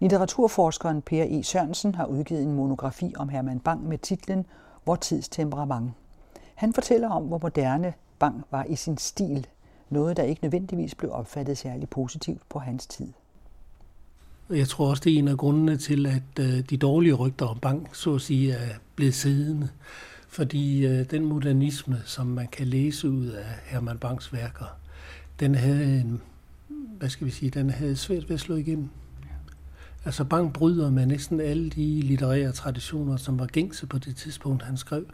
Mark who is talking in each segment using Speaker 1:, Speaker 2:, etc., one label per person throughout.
Speaker 1: Litteraturforskeren Per E. Sørensen har udgivet en monografi om Herman Bang med titlen Vor tids temperament. Han fortæller om, hvor moderne Bang var i sin stil, noget der ikke nødvendigvis blev opfattet særlig positivt på hans tid.
Speaker 2: Jeg tror også, det er en af grundene til, at øh, de dårlige rygter om Bang, så at sige, er blevet siddende. Fordi øh, den modernisme, som man kan læse ud af Herman Bangs værker, den havde en, hvad skal vi sige, den havde svært ved at slå igennem. Altså Bang bryder med næsten alle de litterære traditioner, som var gængse på det tidspunkt, han skrev.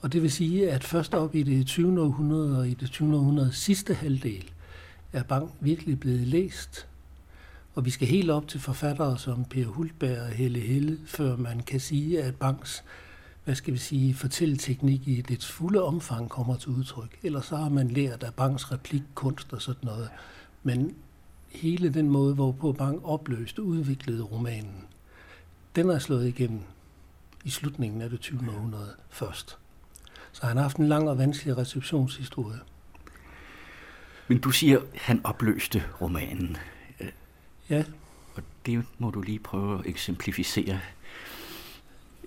Speaker 2: Og det vil sige, at først op i det 20. århundrede og i det 20. århundredes sidste halvdel, er Bang virkelig blevet læst. Og vi skal helt op til forfattere som Per Hultberg og Helle Helle, før man kan sige, at Bangs hvad skal vi sige, fortælleteknik i dets fulde omfang kommer til udtryk. Ellers så har man lært af Bangs replikkunst og sådan noget. Men hele den måde, hvorpå Bang opløste og udviklede romanen, den er slået igennem i slutningen af det 20. århundrede først. Så han har haft en lang og vanskelig receptionshistorie.
Speaker 3: Men du siger, han opløste romanen.
Speaker 2: Ja.
Speaker 3: Og det må du lige prøve at eksemplificere.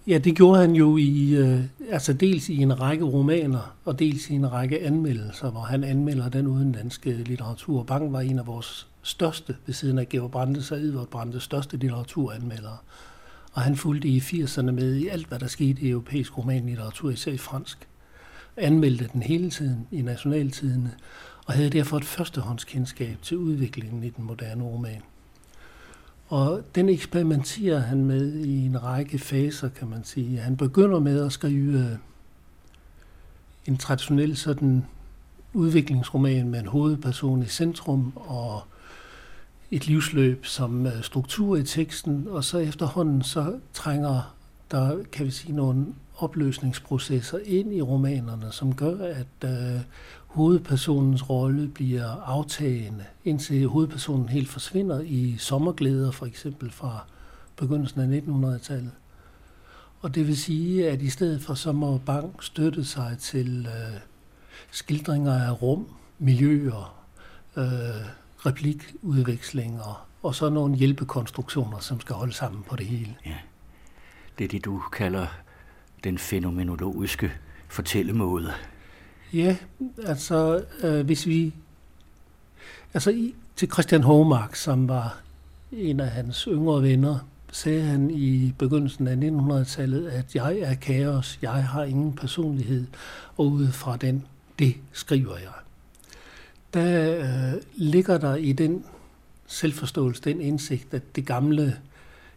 Speaker 2: Ja, det gjorde han jo i, øh, altså dels i en række romaner, og dels i en række anmeldelser, hvor han anmelder den udenlandske litteratur. Bang var en af vores største, ved siden af Georg Brandes og Edvard Brandes største litteraturanmeldere. Og han fulgte i 80'erne med i alt, hvad der skete i europæisk romanlitteratur, især i fransk. Anmeldte den hele tiden i nationaltidene, og havde derfor et førstehåndskendskab til udviklingen i den moderne roman. Og den eksperimenterer han med i en række faser, kan man sige. Han begynder med at skrive en traditionel sådan udviklingsroman med en hovedperson i centrum og et livsløb som øh, struktur i teksten, og så efterhånden så trænger der, kan vi sige, nogle opløsningsprocesser ind i romanerne, som gør, at øh, hovedpersonens rolle bliver aftagende, indtil hovedpersonen helt forsvinder i sommerglæder, for eksempel fra begyndelsen af 1900-tallet. Og det vil sige, at i stedet for så må Bang støtte sig til øh, skildringer af rum, miljøer, øh, replikudvekslinger og så nogle hjælpekonstruktioner, som skal holde sammen på det hele.
Speaker 3: Ja. Det er det, du kalder den fænomenologiske fortællemåde.
Speaker 2: Ja, altså øh, hvis vi... Altså i, til Christian Håmark, som var en af hans yngre venner, sagde han i begyndelsen af 1900-tallet, at jeg er kaos, jeg har ingen personlighed, og ud fra den, det skriver jeg. Der øh, ligger der i den selvforståelse, den indsigt, at det gamle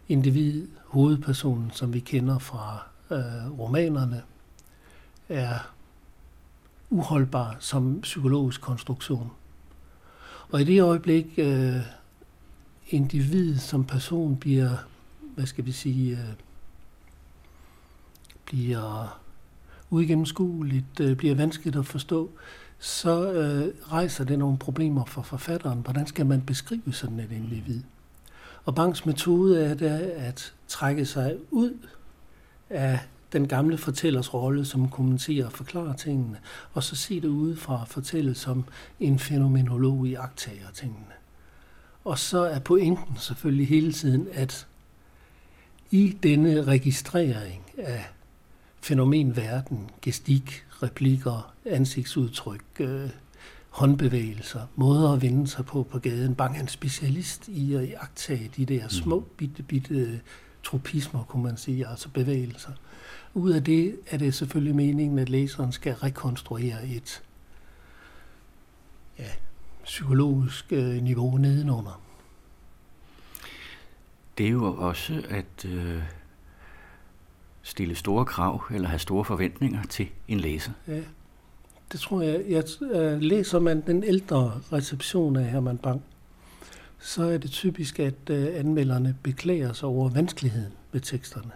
Speaker 2: individ, hovedpersonen, som vi kender fra øh, romanerne, er uholdbar som psykologisk konstruktion. Og i det øjeblik, øh, individet som person bliver, hvad skal vi sige, øh, bliver uigennemskueligt, øh, bliver vanskeligt at forstå, så øh, rejser det nogle problemer for forfatteren. Hvordan skal man beskrive sådan et individ? Og Banks metode er det at trække sig ud af den gamle fortællers rolle, som kommenterer og forklarer tingene, og så se det udefra og fortælle som en fænomenolog i agtager tingene. Og så er pointen selvfølgelig hele tiden, at i denne registrering af fænomenverden, gestik, replikker, ansigtsudtryk, øh, håndbevægelser, måder at vende sig på på gaden. Bang er en specialist i at iagtage de der små, mm. bitte, bitte tropismer, kunne man sige, altså bevægelser. Ud af det er det selvfølgelig meningen, at læseren skal rekonstruere et ja, psykologisk øh, niveau nedenunder.
Speaker 3: Det er jo også at øh, stille store krav eller have store forventninger til en læser.
Speaker 2: Ja, det tror jeg. jeg øh, læser man den ældre reception af Herman Bang, så er det typisk, at øh, anmelderne beklager sig over vanskeligheden ved teksterne.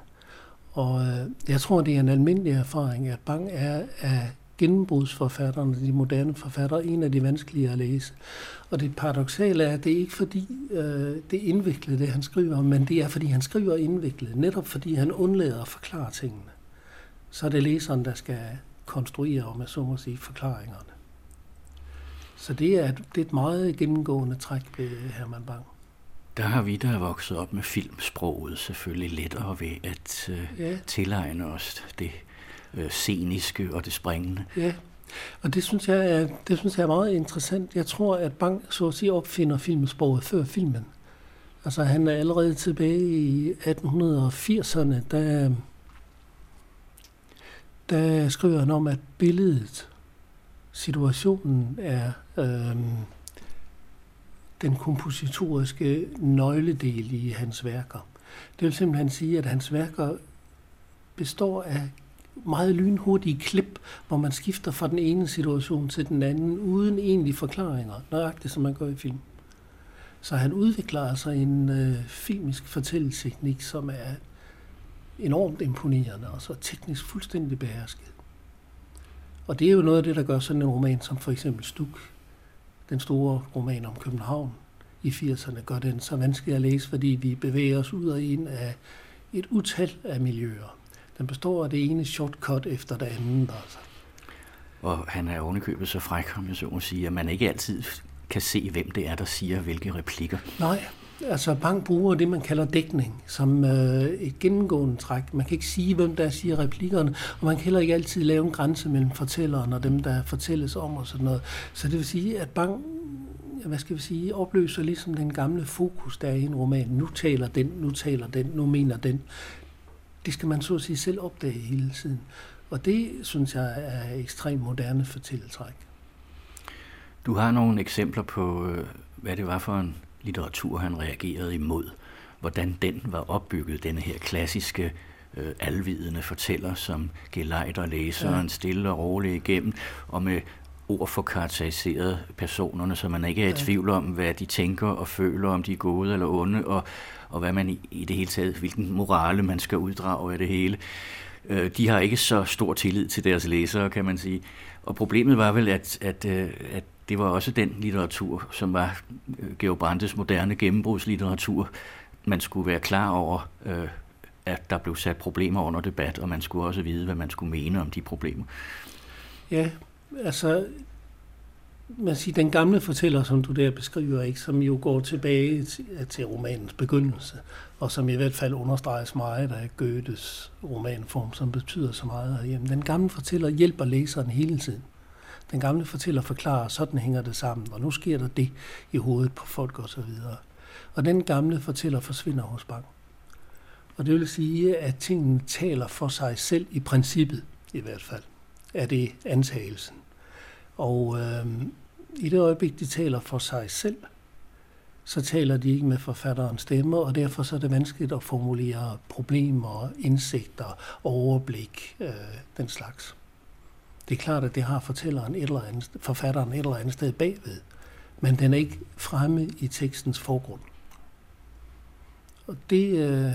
Speaker 2: Og øh, jeg tror, det er en almindelig erfaring, at Bang er af gennembrudsforfatterne, de moderne forfattere, en af de vanskelige at læse. Og det paradoxale er, at det er ikke fordi, øh, det er indviklet, det han skriver, men det er fordi, han skriver indviklet, netop fordi han undlader at forklare tingene. Så er det læseren, der skal konstruere, om jeg så må sige, forklaringerne. Så det er, det er et meget gennemgående træk ved Herman Bang.
Speaker 3: der har vi, der er vokset op med filmsproget, selvfølgelig lettere ved at øh, ja. tilegne os det øh, sceniske og det springende.
Speaker 2: Ja, og det synes, jeg er, det synes jeg er meget interessant. Jeg tror, at Bang så at sige opfinder filmsproget før filmen. Altså han er allerede tilbage i 1880'erne, der, der skriver han om, at billedet, situationen er øh, den kompositoriske nøgledel i hans værker. Det vil simpelthen sige, at hans værker består af meget lynhurtige klip, hvor man skifter fra den ene situation til den anden, uden egentlige forklaringer, nøjagtigt som man gør i film. Så han udvikler altså en øh, filmisk fortælleteknik, som er enormt imponerende, og så teknisk fuldstændig behersket. Og det er jo noget af det, der gør sådan en roman som for eksempel Stuk, den store roman om København i 80'erne, gør den så vanskelig at læse, fordi vi bevæger os ud og ind af et utal af miljøer. Den består af det ene shortcut efter det andet. Altså.
Speaker 3: Og han er ovenikøbet så fræk, om jeg så må sige, at man ikke altid kan se, hvem det er, der siger hvilke replikker.
Speaker 2: Nej, altså Bang bruger det, man kalder dækning, som øh, et gennemgående træk. Man kan ikke sige, hvem der siger replikkerne, og man kan heller ikke altid lave en grænse mellem fortælleren og dem, der fortælles om og sådan noget. Så det vil sige, at Bang hvad skal vi sige, opløser ligesom den gamle fokus, der er i en roman. Nu taler den, nu taler den, nu mener den. Det skal man så at sige selv opdage hele tiden. Og det, synes jeg, er ekstremt moderne fortælletræk.
Speaker 3: Du har nogle eksempler på, øh, hvad det var for en litteratur, han reagerede imod. Hvordan den var opbygget, denne her klassiske øh, alvidende fortæller, som gelejder læseren ja. stille og roligt igennem, og med ord for karakteriseret personerne, så man ikke er i tvivl om, hvad de tænker og føler, om de er gode eller onde, og, og hvad man i, i det hele taget, hvilken morale man skal uddrage af det hele. Øh, de har ikke så stor tillid til deres læsere, kan man sige. Og problemet var vel, at, at, øh, at det var også den litteratur, som var øh, Georg Brandes moderne gennembrudslitteratur. Man skulle være klar over, øh, at der blev sat problemer under debat, og man skulle også vide, hvad man skulle mene om de problemer.
Speaker 2: Ja, altså, man siger, den gamle fortæller, som du der beskriver, ikke, som jo går tilbage til, øh, til romanens begyndelse, og som i hvert fald understreges meget af Goethes romanform, som betyder så meget herhjemme. Den gamle fortæller hjælper læseren hele tiden. Den gamle fortæller forklarer, sådan hænger det sammen, og nu sker der det i hovedet på folk og så videre. Og den gamle fortæller forsvinder hos Bang. Og det vil sige, at tingene taler for sig selv i princippet, i hvert fald, er det antagelsen. Og øh, i det øjeblik, de taler for sig selv, så taler de ikke med forfatterens stemme, og derfor så er det vanskeligt at formulere problemer, indsigter, overblik, øh, den slags. Det er klart, at det har fortælleren et eller andet, forfatteren et eller andet sted bagved, men den er ikke fremme i tekstens forgrund. Og det, øh,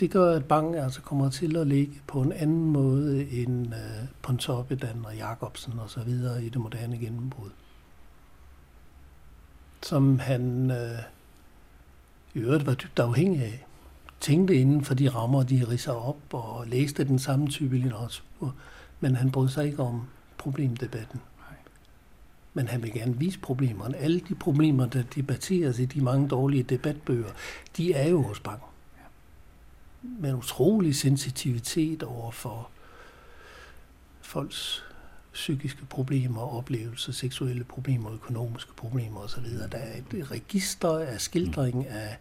Speaker 2: det gør, at Bang altså kommer til at ligge på en anden måde end øh, Pontoppidan og Jacobsen og så videre i det moderne gennembrud. Som han øh, i øvrigt var dybt afhængig af tænkte inden for de rammer, de ridser op, og læste den samme type litteratur, men han brød sig ikke om problemdebatten. Men han vil gerne vise problemerne. Alle de problemer, der debatteres i de mange dårlige debatbøger, de er jo hos Bang. Med en utrolig sensitivitet over for folks psykiske problemer, oplevelser, seksuelle problemer, økonomiske problemer osv. Der er et register af skildring af,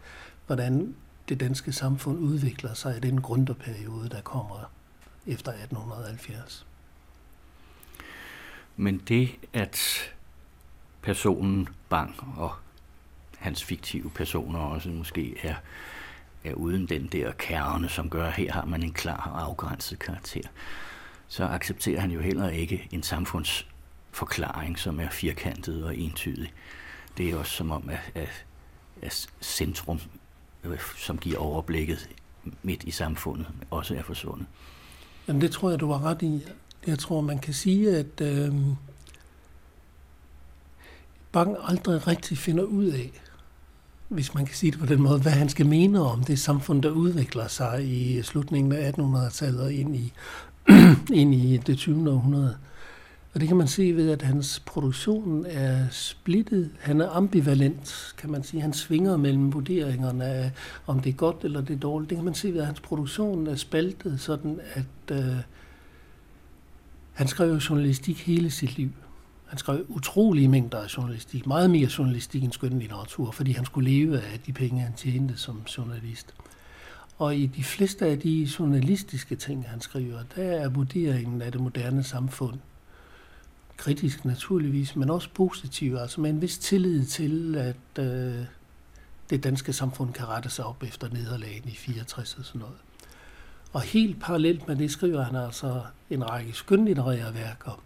Speaker 2: hvordan det danske samfund udvikler sig i den grunderperiode, der kommer efter 1870.
Speaker 3: Men det, at personen Bang og hans fiktive personer også måske er, er uden den der kerne, som gør, at her har man en klar og afgrænset karakter, så accepterer han jo heller ikke en samfundsforklaring, som er firkantet og entydig. Det er også som om, at, at, at centrum øh, som giver overblikket midt i samfundet, også er forsvundet.
Speaker 2: Jamen det tror jeg, du var ret i. Jeg tror, man kan sige, at øh, Bang aldrig rigtig finder ud af, hvis man kan sige det på den måde, hvad han skal mene om det samfund, der udvikler sig i slutningen af 1800-tallet og ind i, ind i det 20. århundrede. Og det kan man se ved, at hans produktion er splittet. Han er ambivalent, kan man sige. Han svinger mellem vurderingerne af, om det er godt eller det er dårligt. Det kan man se ved, at hans produktion er spaltet sådan, at øh, han skrev journalistik hele sit liv. Han skrev utrolige mængder af journalistik, meget mere journalistik end skønlitteratur, fordi han skulle leve af de penge, han tjente som journalist. Og i de fleste af de journalistiske ting, han skriver, der er vurderingen af det moderne samfund kritisk naturligvis, men også positiv, altså med en vis tillid til, at øh, det danske samfund kan rette sig op efter nederlagen i 64 og sådan noget. Og helt parallelt med det skriver han altså en række skønlitterære værker,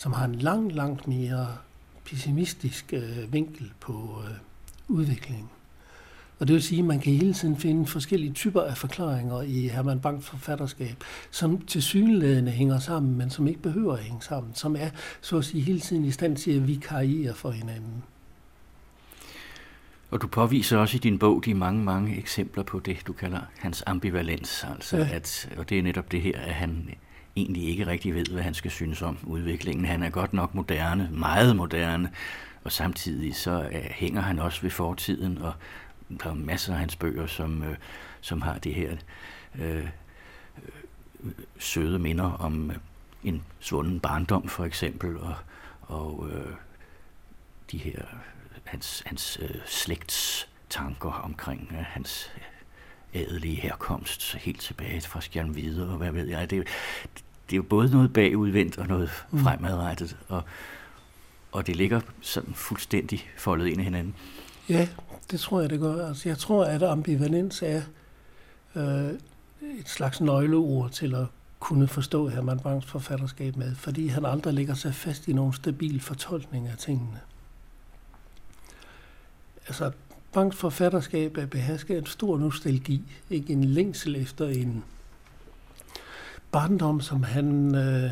Speaker 2: som har en langt, langt mere pessimistisk øh, vinkel på øh, udviklingen. Og det vil sige, at man kan hele tiden finde forskellige typer af forklaringer i Herman Banks forfatterskab, som til synlædende hænger sammen, men som ikke behøver at hænge sammen, som er, så at sige, hele tiden i stand til at vikariere for hinanden.
Speaker 3: Og du påviser også i din bog de mange, mange eksempler på det, du kalder hans ambivalens. Altså ja. at, og det er netop det her, at han egentlig ikke rigtig ved, hvad han skal synes om udviklingen. Han er godt nok moderne, meget moderne, og samtidig så øh, hænger han også ved fortiden, og der er masser af hans bøger, som, øh, som har det her øh, øh søde minder om en svunden barndom, for eksempel, og, og øh, de her hans, hans øh, slægts tanker omkring øh, hans ædelige herkomst helt tilbage fra Skjern og hvad ved jeg. Det, det er jo både noget bagudvendt og noget mm. fremadrettet, og, og det ligger sådan fuldstændig foldet ind i hinanden.
Speaker 2: Ja, det tror jeg, det gør. Altså, jeg tror, at ambivalens er øh, et slags nøgleord til at kunne forstå Herman Bangs forfatterskab med, fordi han aldrig lægger sig fast i nogen stabil fortolkning af tingene. Altså, Bangs forfatterskab er behærsket en stor nostalgi, ikke en længsel efter en barndom, som han øh,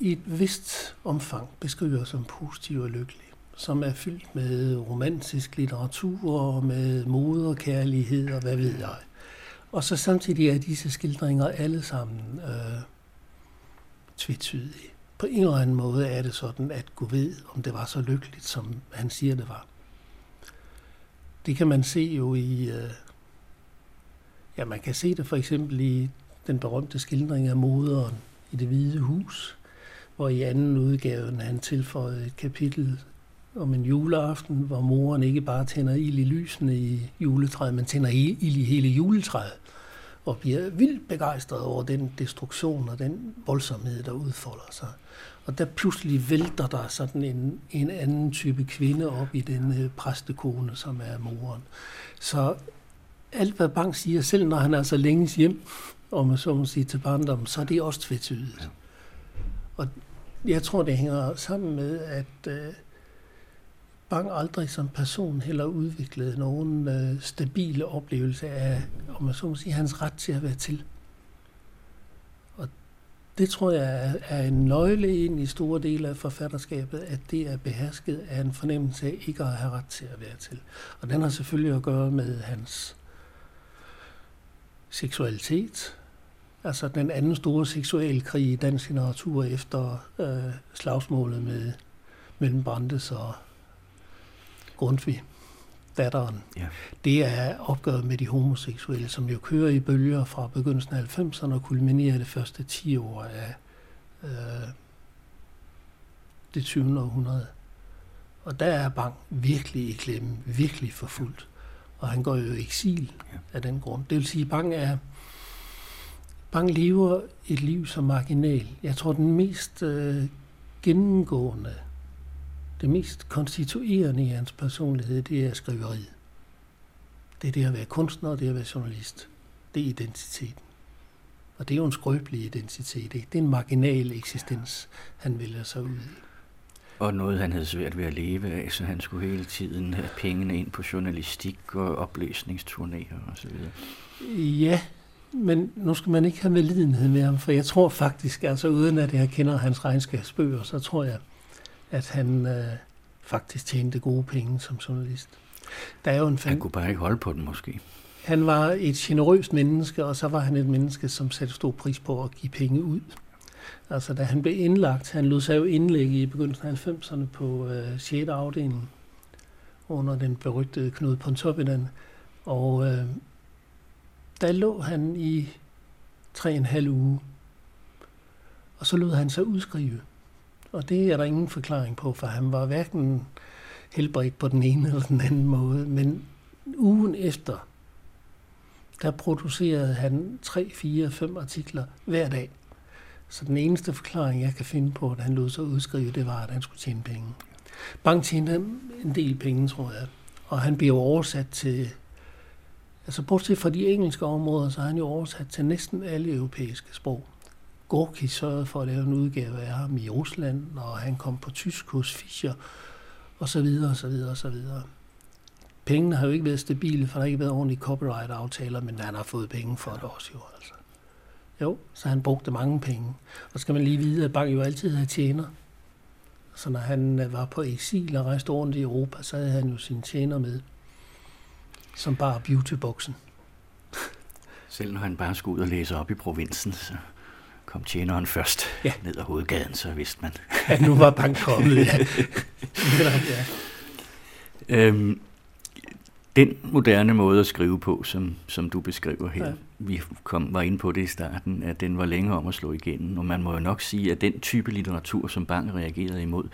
Speaker 2: i et vist omfang beskriver som positiv og lykkelig, som er fyldt med romantisk litteratur og med moderkærlighed og og hvad ved jeg. Og så samtidig er disse skildringer alle sammen øh, tvetydige. På en eller anden måde er det sådan, at Gud ved, om det var så lykkeligt, som han siger, det var. Det kan man se jo i... Øh, ja, man kan se det for eksempel i den berømte skildring af moderen i det hvide hus, hvor i anden udgave han tilføjede et kapitel om en juleaften, hvor moren ikke bare tænder ild i lysene i juletræet, men tænder ild i hele juletræet, og bliver vildt begejstret over den destruktion og den voldsomhed, der udfolder sig. Og der pludselig vælter der sådan en, en anden type kvinde op i den præstekone, som er moren. Så alt, hvad Bang siger, selv når han er så længe hjem, om man så må sige, til barndommen, så er det også tvetydigt. Ja. Og jeg tror, det hænger sammen med, at øh, Bang aldrig som person heller udviklede nogen øh, stabile oplevelse af, om man så må sige, hans ret til at være til. Det tror jeg er, er en nøgle ind i store dele af forfatterskabet, at det er behersket af en fornemmelse af ikke at have ret til at være til. Og den har selvfølgelig at gøre med hans seksualitet, altså den anden store seksuelle krig i dansk litteratur efter øh, slagsmålet med, mellem Brandes og Grundtvig, datteren. Ja. Det er opgøret med de homoseksuelle, som jo kører i bølger fra begyndelsen af 90'erne og kulminerer det første 10 år af øh, det 20. århundrede. Og der er Bang virkelig i klemme, virkelig forfulgt. Og han går jo i eksil ja. af den grund. Det vil sige, at Bang er Bang lever et liv som marginal. Jeg tror, den mest øh, gennemgående, det mest konstituerende i hans personlighed, det er skriveriet. Det er det at være kunstner, og det at være journalist. Det er identiteten. Og det er jo en skrøbelig identitet. Ikke? Det er en marginal eksistens, han vælger sig ud i.
Speaker 3: Og noget, han havde svært ved at leve af, så han skulle hele tiden have pengene ind på journalistik og opløsningsturnéer osv.
Speaker 2: Ja, men nu skal man ikke have medlidenhed med ham, for jeg tror faktisk, altså uden at jeg kender hans regnskabsbøger, så tror jeg, at han øh, faktisk tjente gode penge som journalist.
Speaker 3: Der er jo en fan... Han kunne bare ikke holde på den måske.
Speaker 2: Han var et generøst menneske, og så var han et menneske, som satte stor pris på at give penge ud. Altså, da han blev indlagt, han lod sig jo indlægge i begyndelsen af 90'erne på øh, 6. afdeling under den berygtede Knud Pontoppidan. Og øh, der lå han i tre og en halv uge. Og så lod han sig udskrive. Og det er der ingen forklaring på, for han var hverken helbredt på den ene eller den anden måde. Men ugen efter, der producerede han 3, 4, 5 artikler hver dag. Så den eneste forklaring, jeg kan finde på, at han lod sig udskrive, det var, at han skulle tjene penge. Bank tjente en del penge, tror jeg. Og han blev oversat til, altså bortset fra de engelske områder, så er han jo oversat til næsten alle europæiske sprog. Gorki sørgede for at lave en udgave af ham i Rusland, og han kom på tysk hos Fischer, og så videre, og så videre, og så videre. Pengene har jo ikke været stabile, for der har ikke været ordentlige copyright-aftaler, men han har fået penge for det også jo. Altså. Jo, så han brugte mange penge. Og så skal man lige vide, at Bang jo altid havde tjener. Så når han øh, var på eksil og rejste rundt i Europa, så havde han jo sine tjener med, som bare beautyboxen.
Speaker 3: Selv når han bare skulle ud og læse op i provinsen, så kom tjeneren først ja. ned ad hovedgaden, så vidste man.
Speaker 2: at nu var Bang kommet, ja. ja.
Speaker 3: Øhm, den moderne måde at skrive på, som, som du beskriver her, ja. vi kom, var inde på det i starten, at den var længere om at slå igennem, og man må jo nok sige, at den type litteratur, som Bang reagerede imod,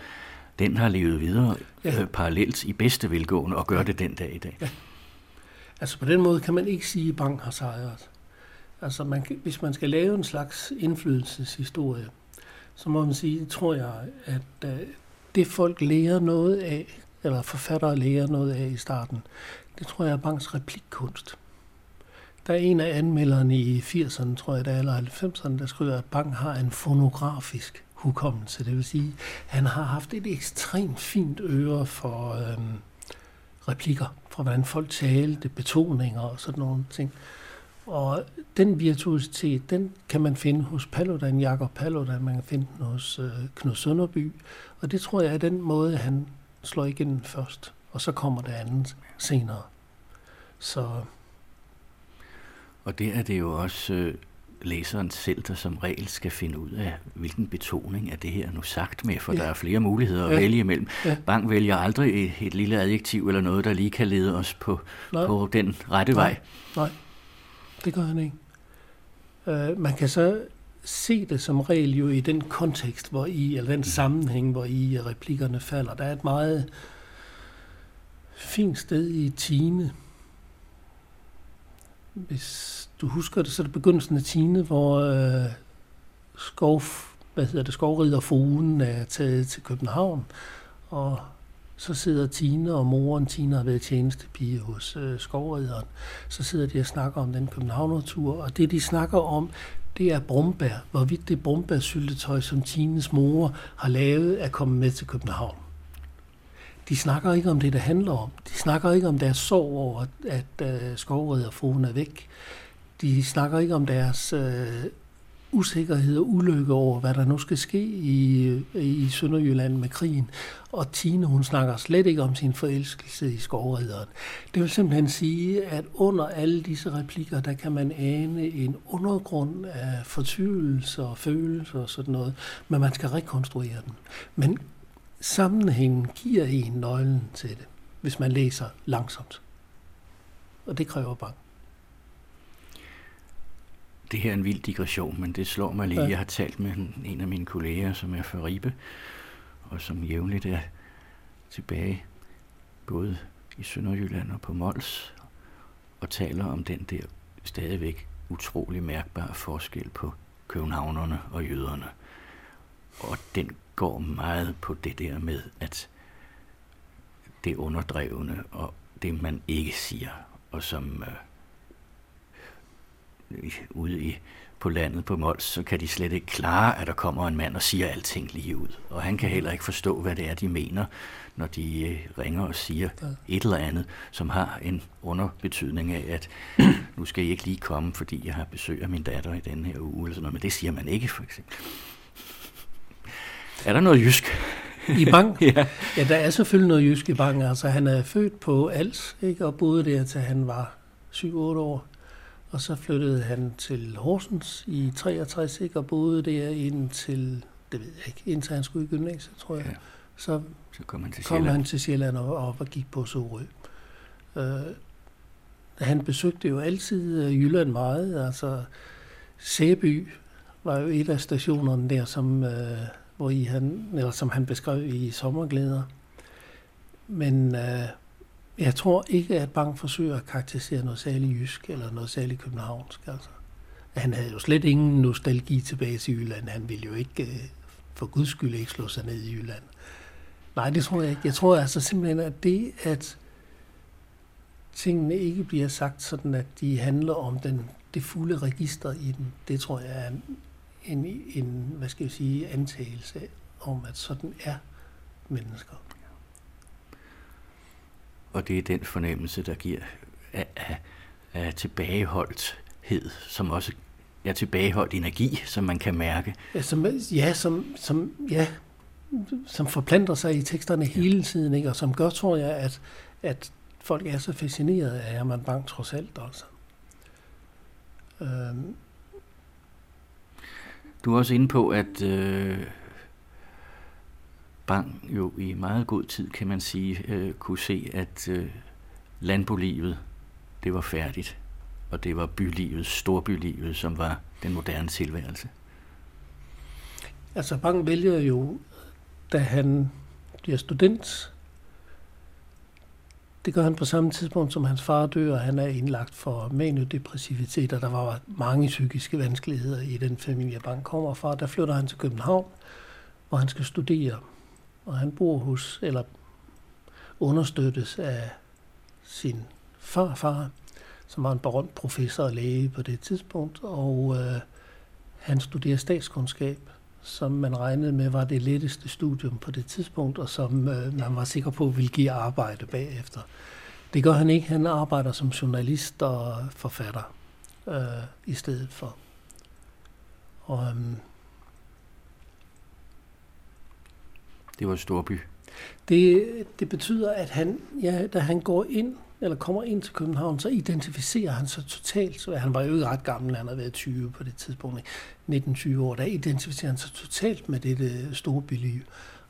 Speaker 3: den har levet videre ja. øh, parallelt i bedste velgående og gør det den dag i dag. Ja.
Speaker 2: Altså på den måde kan man ikke sige, at Bang har sejret. Altså man, hvis man skal lave en slags indflydelseshistorie, så må man sige, tror jeg, at øh, det folk lærer noget af, eller forfattere lærer noget af i starten, det tror jeg er Bangs replikkunst. Der er en af anmelderne i 80'erne, tror jeg, eller 90'erne, der skriver, at Bang har en fonografisk hukommelse. Det vil sige, at han har haft et ekstremt fint øre for øhm, replikker, for hvordan folk talte, betoninger og sådan nogle ting. Og den virtuositet, den kan man finde hos Paludan, Jakob Paludan, man kan finde den hos øh, Knud Sønderby. Og det tror jeg er den måde, han slår igennem først, og så kommer det andet senere. Så...
Speaker 3: Og det er det jo også øh, læseren selv, der som regel skal finde ud af, hvilken betoning er det her nu sagt med, for ja. der er flere muligheder at ja. vælge imellem. Ja. Bang vælger aldrig et, et lille adjektiv eller noget, der lige kan lede os på, på den rette
Speaker 2: Nej.
Speaker 3: vej.
Speaker 2: Nej, det gør han ikke. Uh, man kan så se det som regel jo i den kontekst, hvor i, eller den sammenhæng, hvor i replikkerne falder. Der er et meget fint sted i Tine. Hvis du husker det, så er det begyndelsen af Tine, hvor øh, skov, hvad hedder det, skovrider Fruen er taget til København, og så sidder Tine og moren, Tine har været tjenestepige hos øh, skovrederen, så sidder de og snakker om den Københavnertur, og det de snakker om, det er brumbær. Hvorvidt det brumbærsyltetøj, som Tines mor har lavet, er kommet med til København. De snakker ikke om det, det handler om. De snakker ikke om deres sorg over, at øh, skovriderfruen er væk. De snakker ikke om deres øh, usikkerhed og ulykke over, hvad der nu skal ske i, øh, i Sønderjylland med krigen. Og Tine, hun snakker slet ikke om sin forelskelse i skovrideren. Det vil simpelthen sige, at under alle disse replikker, der kan man ane en undergrund af fortvivlelse og følelser og sådan noget, men man skal rekonstruere den. Men sammenhængen giver en nøglen til det, hvis man læser langsomt. Og det kræver bare
Speaker 3: det her er en vild digression, men det slår mig lige. Ja. Jeg har talt med en af mine kolleger, som er fra Ribe, og som jævnligt er tilbage både i Sønderjylland og på Mols, og taler om den der stadigvæk utrolig mærkbare forskel på københavnerne og jøderne. Og den går meget på det der med, at det underdrevne og det, man ikke siger, og som øh, ude i, på landet på Mols, så kan de slet ikke klare, at der kommer en mand og siger alting lige ud. Og han kan heller ikke forstå, hvad det er, de mener, når de øh, ringer og siger ja. et eller andet, som har en underbetydning af, at nu skal I ikke lige komme, fordi jeg har besøg af min datter i den her uge, eller sådan noget. men det siger man ikke, for eksempel. Er der noget jysk?
Speaker 2: I Bang? ja. ja, der er selvfølgelig noget jysk i Bang. Altså, han er født på Als, ikke, og boede der til han var 7-8 år. Og så flyttede han til Horsens i 63, ikke? og boede der indtil, det ved jeg ikke, indtil han skulle i gymnasiet, tror jeg. Ja.
Speaker 3: Så, så kom han til
Speaker 2: kom Sjælland, han til Sjælland og, og gik på Sorø. Øh, han besøgte jo altid øh, Jylland meget. Altså, Sæby var jo et af stationerne der, som, øh, hvor i han, eller som han beskrev i Sommerglæder. Men øh, jeg tror ikke, at Bang forsøger at karakterisere noget særligt jysk eller noget særligt københavnsk. Altså. Han havde jo slet ingen nostalgi tilbage til Jylland. Han ville jo ikke, øh, for guds skyld, ikke slå sig ned i Jylland. Nej, det tror jeg ikke. Jeg tror altså simpelthen, at det, at tingene ikke bliver sagt sådan, at de handler om den, det fulde register i den, det tror jeg er en, en, en hvad skal jeg sige, antagelse om, at sådan er mennesker.
Speaker 3: Og det er den fornemmelse, der giver af, af, af tilbageholdthed, som også er tilbageholdt energi, som man kan mærke.
Speaker 2: Ja, som, ja, som, som, ja, som forplanter sig i teksterne ja. hele tiden, ikke? og som gør, tror jeg, at, at folk er så fascineret af Herman Bang trods alt. Altså. Øhm.
Speaker 3: Du er også inde på, at øh, Bang jo i meget god tid, kan man sige, øh, kunne se, at øh, landbolivet, det var færdigt, og det var bylivet, storbylivet, som var den moderne tilværelse.
Speaker 2: Altså Bang vælger jo, da han bliver student, det gør han på samme tidspunkt, som hans far dør, og han er indlagt for maniodepressivitet, og der var mange psykiske vanskeligheder i den familie, Bang kommer fra. Der flytter han til København, hvor han skal studere og han bor hos, eller understøttes af sin farfar, som var en berømt professor og læge på det tidspunkt, og øh, han studerer statskundskab, som man regnede med var det letteste studium på det tidspunkt, og som øh, man var sikker på ville give arbejde bagefter. Det gør han ikke. Han arbejder som journalist og forfatter øh, i stedet for. Og, øh,
Speaker 3: Det var Storby.
Speaker 2: Det, det betyder, at han, ja, da han går ind, eller kommer ind til København, så identificerer han sig totalt. Så han var jo ikke ret gammel, han havde været 20 på det tidspunkt, 19-20 år. Der identificerer han sig totalt med det øh, store byliv.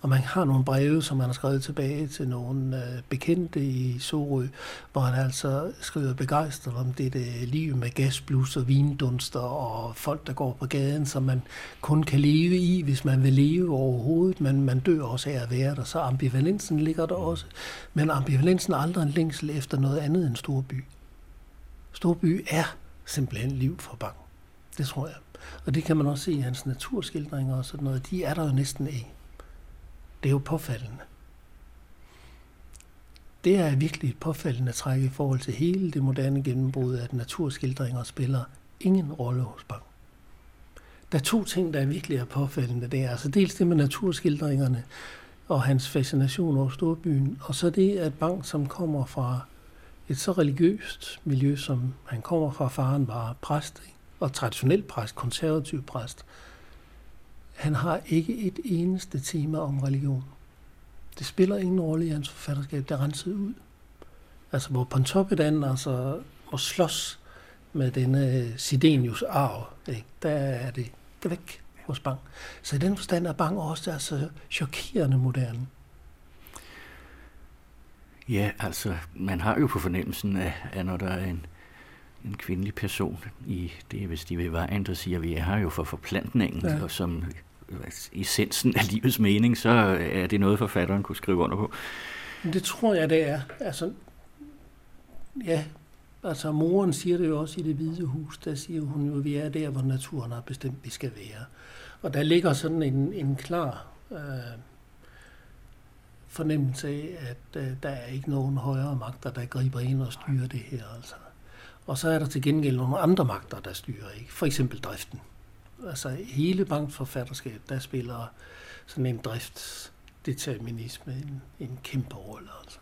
Speaker 2: Og man har nogle breve, som han har skrevet tilbage til nogle øh, bekendte i Sorø, hvor han altså skriver begejstret om det liv med gasblus og vindunster og folk, der går på gaden, som man kun kan leve i, hvis man vil leve overhovedet, men man dør også af at være der. Så ambivalensen ligger der også. Men ambivalensen er aldrig en længsel efter noget andet end Storby. Storby er simpelthen liv for bange. Det tror jeg. Og det kan man også se i hans naturskildringer og sådan noget. De er der jo næsten ikke. Det er jo påfaldende. Det er virkelig et påfaldende træk i forhold til hele det moderne gennembrud, at naturskildringer spiller ingen rolle hos Bang. Der er to ting, der virkelig er påfaldende. Det er altså dels det med naturskildringerne og hans fascination over storbyen, og så det, at Bang, som kommer fra et så religiøst miljø, som han kommer fra, faren var præst, og traditionel præst, konservativ præst, han har ikke et eneste tema om religion. Det spiller ingen rolle i hans forfatterskab, det er renset ud. Altså hvor Pontoppidan altså må slås med denne Sidenius arv, ikke? der er det, det er væk hos Bang. Så i den forstand er Bang også altså chokerende moderne.
Speaker 3: Ja, altså man har jo på fornemmelsen, af, at når der er en, en kvindelig person i det, hvis de vil vejen, der siger, at vi er her jo for forplantningen, ja. og som essensen af livets mening, så øh, er det noget, forfatteren kunne skrive under på.
Speaker 2: Det tror jeg, det er. Altså, ja, altså moren siger det jo også i det hvide hus, der siger hun jo, at vi er der, hvor naturen har bestemt, vi skal være. Og der ligger sådan en, en klar øh, fornemmelse af, at øh, der er ikke nogen højere magter, der griber ind og styrer det her. Altså. Og så er der til gengæld nogle andre magter, der styrer, ikke? For eksempel driften altså hele bankforfatterskabet, der spiller sådan en driftsdeterminisme en, en kæmpe rolle. Altså.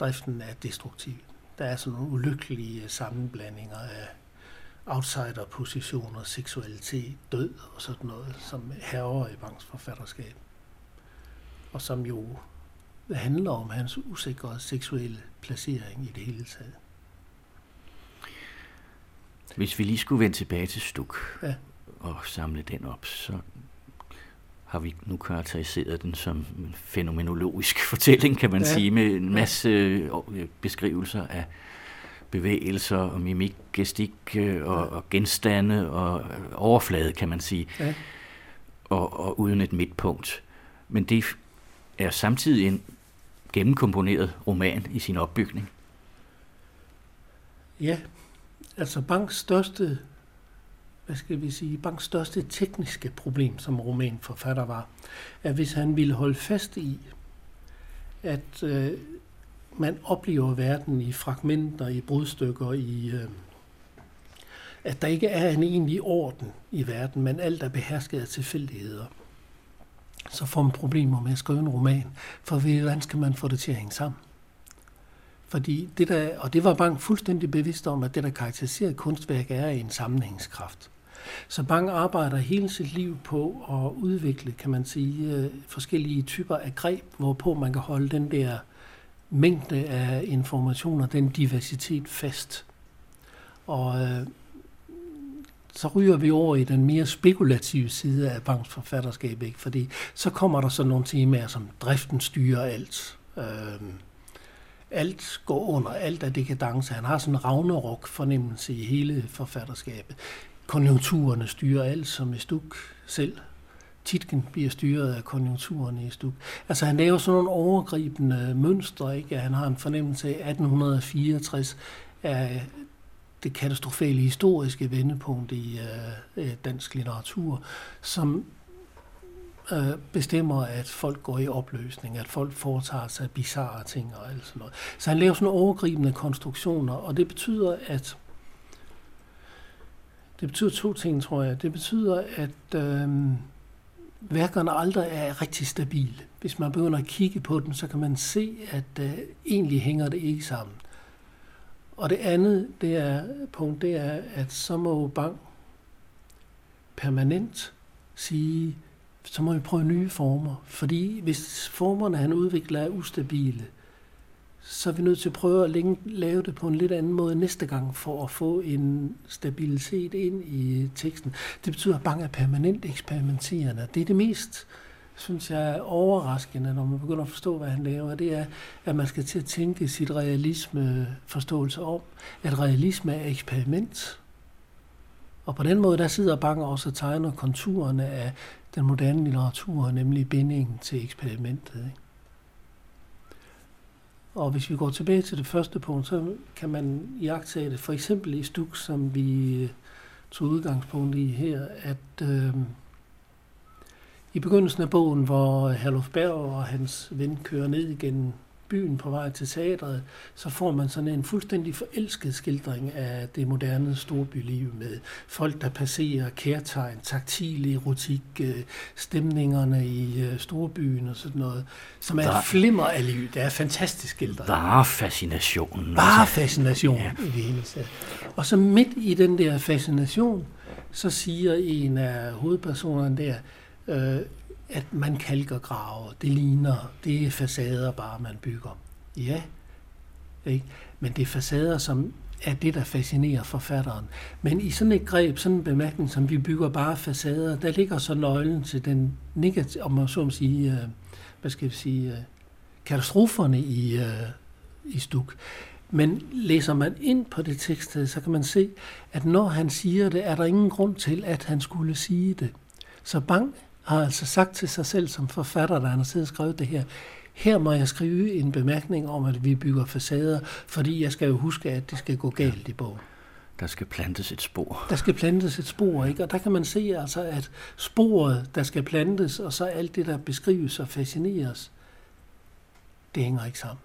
Speaker 2: Driften er destruktiv. Der er sådan nogle ulykkelige øh, sammenblandinger af outsiderpositioner, seksualitet, død og sådan noget, som herrer i Banks forfatterskab. Og som jo handler om hans usikre seksuelle placering i det hele taget.
Speaker 3: Hvis vi lige skulle vende tilbage til Stuk
Speaker 2: Ja.
Speaker 3: og samle den op, så har vi nu karakteriseret den som en fænomenologisk fortælling, kan man
Speaker 2: Ja.
Speaker 3: ja. sige, med en masse øh, beskrivelser af bevægelser og mimik, gestik øh, og, og genstande og øh, overflade, kan man sige,
Speaker 2: Ja.
Speaker 3: og, og uden et midtpunkt. Men det er samtidig en gennemkomponeret roman i sin opbygning.
Speaker 2: Ja, altså Banks største, hvad skal vi sige, Banks største tekniske problem som romanforfatter var, at hvis han ville holde fast i, at øh, man oplever verden i fragmenter, i brudstykker, i øh, at der ikke er en egentlig orden i verden, men alt er behersket af tilfældigheder, så får man problemer med at skrive en roman, for hvordan skal man få det til at hænge sammen? Fordi det der, og det var Bang fuldstændig bevidst om, at det, der karakteriserer kunstværk, er en sammenhængskraft. Så Bang arbejder hele sit liv på at udvikle, kan man sige, øh, forskellige typer af greb, hvorpå man kan holde den der mængde af informationer, den diversitet fast. Og øh, så ryger vi over i den mere spekulative side af Bangs forfatterskab, ikke? fordi så kommer der sådan nogle temaer som driften styrer alt. Øh, alt går under, alt er dekadence. Han har sådan en Ragnarok fornemmelse i hele forfatterskabet. Konjunkturerne styrer alt, som i Stuk selv. Titken bliver styret af konjunkturerne i Stuk. Altså han laver sådan nogle overgribende mønstre, ikke? Han har en fornemmelse af 1864 af det katastrofale historiske vendepunkt i øh, øh dansk litteratur, som øh, bestemmer, at folk går i opløsning, at folk foretager sig bizarre ting og alt sådan noget. Så han laver sådan nogle overgribende konstruktioner, og det betyder, at det betyder to ting, tror jeg. Det betyder, at øh, værkerne aldrig er rigtig stabile. Hvis man begynder at kigge på dem, så kan man se, at øh, egentlig hænger det ikke sammen. Og det andet det er, punkt, det er, at så må Bang permanent sige, så må vi prøve nye former. Fordi hvis formerne, han udvikler, er ustabile, så er vi nødt til at prøve at lave det på en lidt anden måde næste gang, for at få en stabilitet ind i teksten. Det betyder, at Bang er permanent eksperimenterende. Det er det mest, synes jeg, overraskende, når man begynder at forstå, hvad han laver. Det er, at man skal til at tænke sit realisme-forståelse om, at realisme er eksperiment. Og på den måde, der sidder Bang også og tegner konturerne af den moderne litteratur, nemlig bindingen til eksperimentet. Ikke? Og hvis vi går tilbage til det første punkt, så kan man jagtage det for eksempel i Stuk, som vi øh, tog udgangspunkt i her, at øh, i begyndelsen af bogen, hvor øh, Herluf Berg og hans ven kører ned igennem byen på vej til teatret, så får man sådan en fuldstændig forelsket skildring af det moderne storbyliv med folk, der passerer, kærtegn, taktil erotik, øh, stemningerne i øh, storbyen og sådan noget, som er
Speaker 3: Der-
Speaker 2: flimmer af liv. Det er fantastisk skildret.
Speaker 3: Varefascinationen.
Speaker 2: Bare fascination ja. i det hele taget. Og så midt i den der fascination, så siger en af hovedpersonerne der, øh, at man kalker grave. Det ligner, det er facader bare, man bygger. Ja, ikke? men det er facader, som er det, der fascinerer forfatteren. Men i sådan et greb, sådan en bemærkning, som vi bygger bare facader, der ligger så nøglen til den negative, om man så må sige, øh, hvad skal vi sige, øh, katastroferne i, øh, i Stuk. Men læser man ind på det tekststed, så kan man se, at når han siger det, er der ingen grund til, at han skulle sige det. Så Bang har altså sagt til sig selv som forfatter, han har siddet og skrevet det her, her må jeg skrive en bemærkning om, at vi bygger facader, fordi jeg skal jo huske, at det skal gå galt i bogen.
Speaker 3: Der skal plantes et spor.
Speaker 2: Der skal plantes et spor, ikke? Og der kan man se altså, at sporet, der skal plantes, og så alt det, der beskrives og fascineres, det hænger ikke sammen.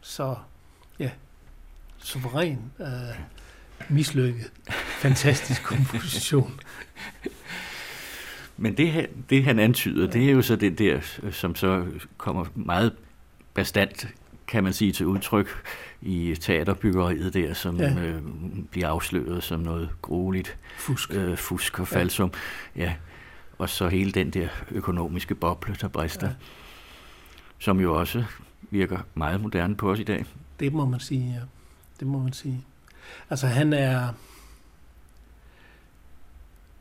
Speaker 2: Så, ja, suveræn, øh, mislykket, fantastisk komposition.
Speaker 3: Men det, han- det han antyder, det er jo så det der, som så kommer meget bestandt, kan man sige, til udtryk i teaterbyggeriet der, som
Speaker 2: Ja.
Speaker 3: ja. øh, bliver afsløret som noget grueligt
Speaker 2: Fusk.
Speaker 3: øh, fusk og falsum. Ja. ja. Og så hele den der økonomiske boble, der brister,
Speaker 2: Ja.
Speaker 3: ja. som jo også virker meget moderne på os i dag.
Speaker 2: Det må man sige, ja. Det må man sige. Altså han er...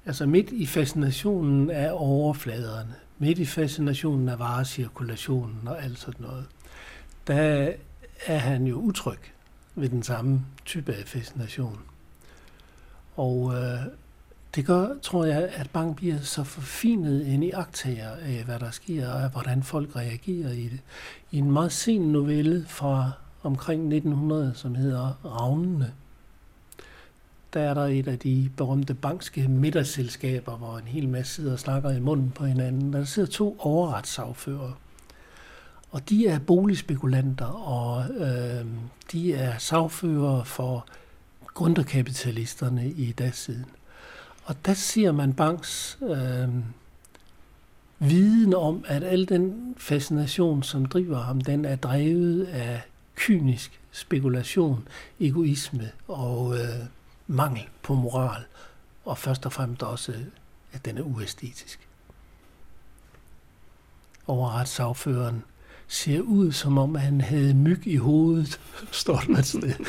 Speaker 2: Altså midt i fascinationen af overfladerne, midt i fascinationen af varecirkulationen og alt sådan noget, der er han jo utryg ved den samme type af fascination. Og øh, det gør, tror jeg, at Bang bliver så forfinet en i aktager af, hvad der sker, og hvordan folk reagerer i det. I en meget sen novelle fra omkring 1900, som hedder Ravnene, der er der et af de berømte bankske middagsselskaber, hvor en hel masse sidder og snakker i munden på hinanden. Der sidder to overretssagfører, og de er boligspekulanter, og øh, de er sagfører for grunderkapitalisterne i dagtiden. Og der ser man Banks øh, viden om, at al den fascination, som driver ham, den er drevet af kynisk spekulation, egoisme og øh, mangel på moral, og først og fremmest også, at den er uæstetisk. Overretssagføreren ser ud, som om han havde myg i hovedet, står der et sted.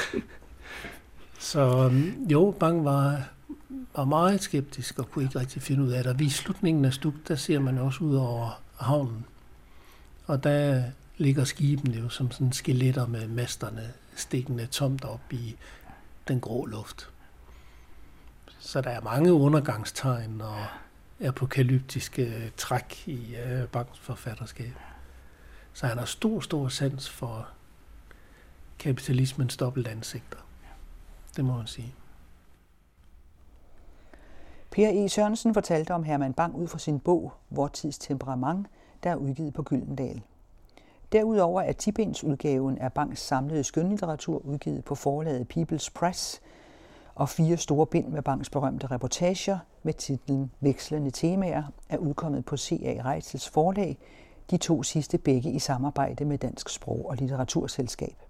Speaker 2: Så øhm, jo, Bang var, var meget skeptisk og kunne ikke rigtig finde ud af det. Og i slutningen af stuk, der ser man også ud over havnen. Og der ligger skibene jo som sådan skeletter med masterne stikkende tomt op i den grå luft. Så der er mange undergangstegn og apokalyptiske træk i øh, Bangs forfatterskab. Så han har stor, stor sans for kapitalismens dobbeltansigter. Det må man sige.
Speaker 1: Per E. Sørensen fortalte om Herman Bang ud fra sin bog Vortids temperament, der er udgivet på Gyldendal. Derudover er Tibens udgaven af Bangs samlede skønlitteratur udgivet på forlaget People's Press, og fire store bind med Bangs berømte reportager med titlen Vekslende temaer er udkommet på C.A. Reitzels forlag, de to sidste begge i samarbejde med Dansk Sprog- og Litteraturselskab.